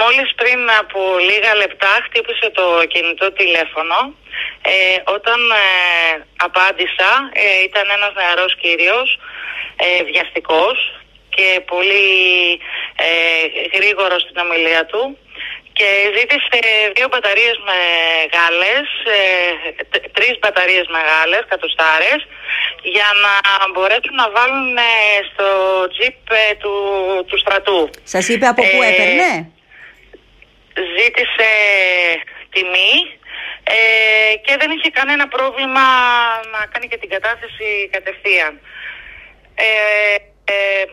μόλις πριν από λίγα λεπτά χτύπησε το κινητό τηλέφωνο. Ε, όταν ε, απάντησα ε, ήταν ένας νεαρός κύριος, ε, βιαστικός και πολύ ε, γρήγορος στην ομιλία του και ζήτησε δύο μπαταρίες μεγάλες, ε, τ- τρεις μπαταρίες μεγάλες, κατοστάρες, για να μπορέσουν να βάλουν ε, στο τζιπ ε, του, του στρατού. Σας είπε από πού Ε, έπαιρνε; Ζήτησε τιμή ε, και δεν είχε κανένα πρόβλημα να κάνει και την κατάθεση κατευθείαν. Ε, ε,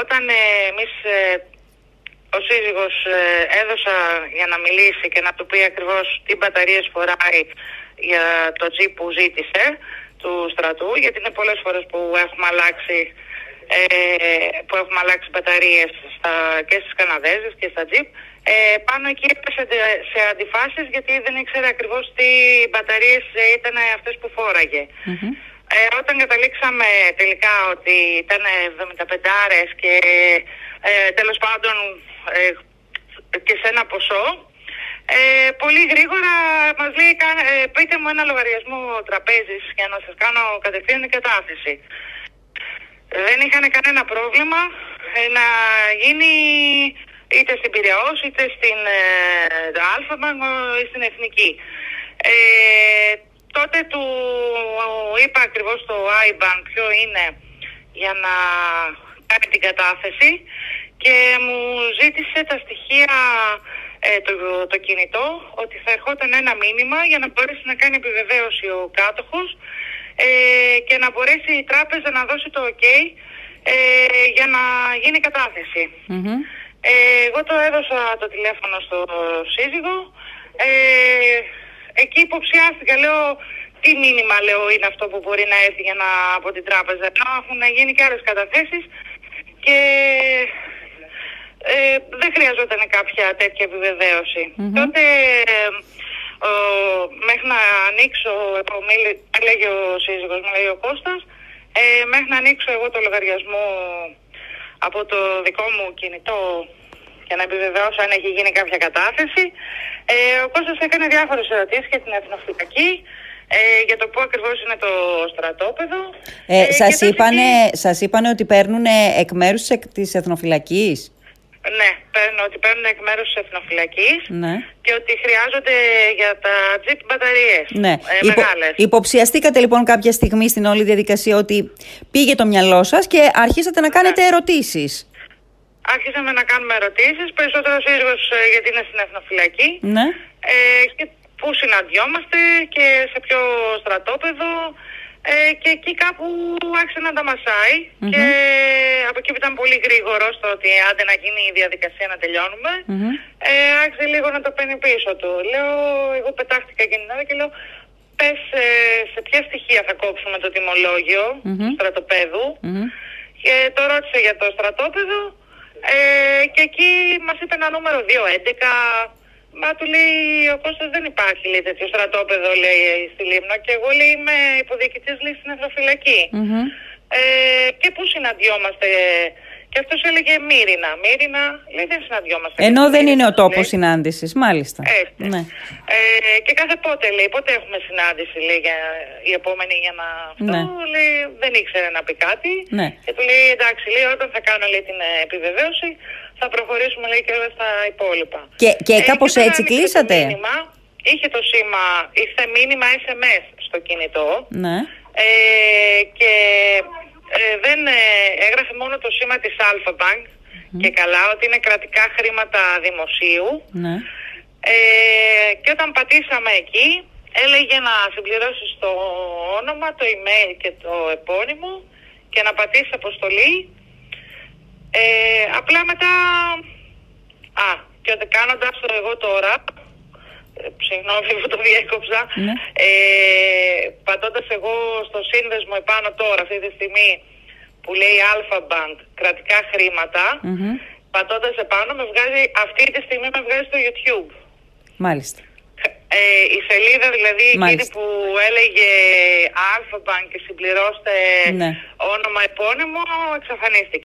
όταν ε, εμείς ε, ο σύζυγος ε, έδωσα για να μιλήσει και να του πει ακριβώς τι μπαταρίες φοράει για το τζιπ που ζήτησε του στρατού, γιατί είναι πολλές φορές που έχουμε αλλάξει ε, που έχουμε αλλάξει μπαταρίες στα, και στις Καναδέζες και στα τζιπ ε, πάνω εκεί έπεσε τε- σε αντιφάσεις γιατί δεν ήξερε ακριβώς τι μπαταρίες ε, ήταν αυτές που φόραγε. Μμμ. Ε, όταν καταλήξαμε τελικά ότι ήταν 75 άρες και ε, τέλος πάντων ε, και σε ένα ποσό, ε, πολύ γρήγορα μας λέει «Κα- ε, πείτε μου ένα λογαριασμό τραπέζης για να σας κάνω κατευθείαν την κατάθεση. Δεν είχαν κανένα πρόβλημα ε, να γίνει είτε στην Πυραιός είτε στην ε, Alpha Bank ή στην Εθνική. Ε, τότε του είπα ακριβώς το iBank ποιο είναι για να κάνει την κατάθεση και μου ζήτησε τα στοιχεία ε, το, το κινητό ότι θα ερχόταν ένα μήνυμα για να μπορέσει να κάνει επιβεβαίωση ο κάτοχος ε, και να μπορέσει η τράπεζα να δώσει το ok ε, για να γίνει κατάθεση. Μμμ. Ε, εγώ το έδωσα το τηλέφωνο στο σύζυγο. Ε, εκεί υποψιάστηκα, λέω, τι μήνυμα λέω είναι αυτό που μπορεί να έρθει για να, από την τράπεζα. Ενώ έχουν γίνει και άλλες καταθέσεις και ε, δεν χρειαζόταν κάποια τέτοια επιβεβαίωση. Μμμ. Τότε ε, ο, μέχρι να ανοίξω, εγώ μίλη- έλεγε ο σύζυγος μου, λέει ο Κώστας, ε, μέχρι να ανοίξω εγώ το λογαριασμό από το δικό μου κινητό για να επιβεβαιώσω αν έχει γίνει κάποια κατάθεση. Ε, ο Κώστας έκανε διάφορες ερωτήσεις για την εθνοφυλακή, ε, για το πού ακριβώς είναι το στρατόπεδο. Ε, και σας, τότε είπανε, εκεί- σας είπανε ότι παίρνουν εκ μέρους της εκ- της εθνοφυλακής; Ναι, παίρνω, ότι παίρνουν εκ μέρους της εθνοφυλακής Ναι. και ότι χρειάζονται για τα τζιπ μπαταρίες Ναι. ε, Υπο- μεγάλες. υποψιαστήκατε λοιπόν κάποια στιγμή στην όλη διαδικασία ότι πήγε το μυαλό σας και αρχίσατε να κάνετε ερωτήσεις. Άρχισαμε να κάνουμε ερωτήσεις, περισσότερο ο σύζυγος ε, γιατί είναι στην εθνοφυλακή. Ναι. ε, και πού συναντιόμαστε και σε ποιο στρατόπεδο ε, και εκεί κάπου άρχισε να τα μασαει και από εκεί που ήταν πολύ γρήγορο στο ότι άντε να γίνει η διαδικασία να τελειώνουμε Μμμ. ε, άρχισε λίγο να το παίρνει πίσω του. Λέω, εγώ πετάχτηκα εκείνη την ώρα και λέω πες ε, σε ποια στοιχεία θα κόψουμε το τιμολόγιο Μμμ. του στρατοπέδου; Μμμ. και το ρώτησε για το στρατόπεδο ε, και εκεί μας είπε ένα νούμερο 211. Μα του λέει ο Κώστας δεν υπάρχει λέει, τέτοιο στρατόπεδο λέει στη Λίμνο και εγώ λέει είμαι υποδιοικητής λέει στην Εθνοφυλακή. Μμμ. Ε, και πού συναντιόμαστε και αυτός έλεγε Μύρινα. Μύρινα λέει δεν συναντιόμαστε. Ενώ δεν είναι ο Λέει. τόπος συνάντησης, μάλιστα. Έτσι. Ναι. Ε, και κάθε πότε λέει, πότε έχουμε συνάντηση λέει, για, η επόμενη για να αυτό. Ναι. Λέει, δεν ήξερε να πει κάτι. Ναι. Και του λέει εντάξει, λέει, όταν θα κάνω λέει, την ε, επιβεβαίωση θα προχωρήσουμε λέει, και όλα στα υπόλοιπα. Και, και κάπως τώρα έτσι άνοιξε κλείσατε; Το μήνυμα, είχε το σήμα, ήρθε μήνυμα SMS στο κινητό Ναι. ε, και ε, δεν ε, έγραφε μόνο το σήμα της Alpha Bank και καλά ότι είναι κρατικά χρήματα δημοσίου Ναι. ε, και όταν πατήσαμε εκεί έλεγε να συμπληρώσεις το όνομα, το email και το επώνυμο και να πατήσεις αποστολή ε, απλά μετά α, και ότι κάνοντας το εγώ τώρα ε, συγγνώμη που το διέκοψα Ναι. ε, πατώντας εγώ στο σύνδεσμο επάνω τώρα αυτή τη στιγμή που λέει Alpha Bank κρατικά χρήματα Μμμ. πατώντας επάνω με βγάζει αυτή τη στιγμή με βγάζει στο YouTube Μάλιστα. ε, η σελίδα δηλαδή εκείνη Μάλιστα. που έλεγε Alpha Bank και συμπληρώστε Ναι. όνομα επώνυμο εξαφανίστηκε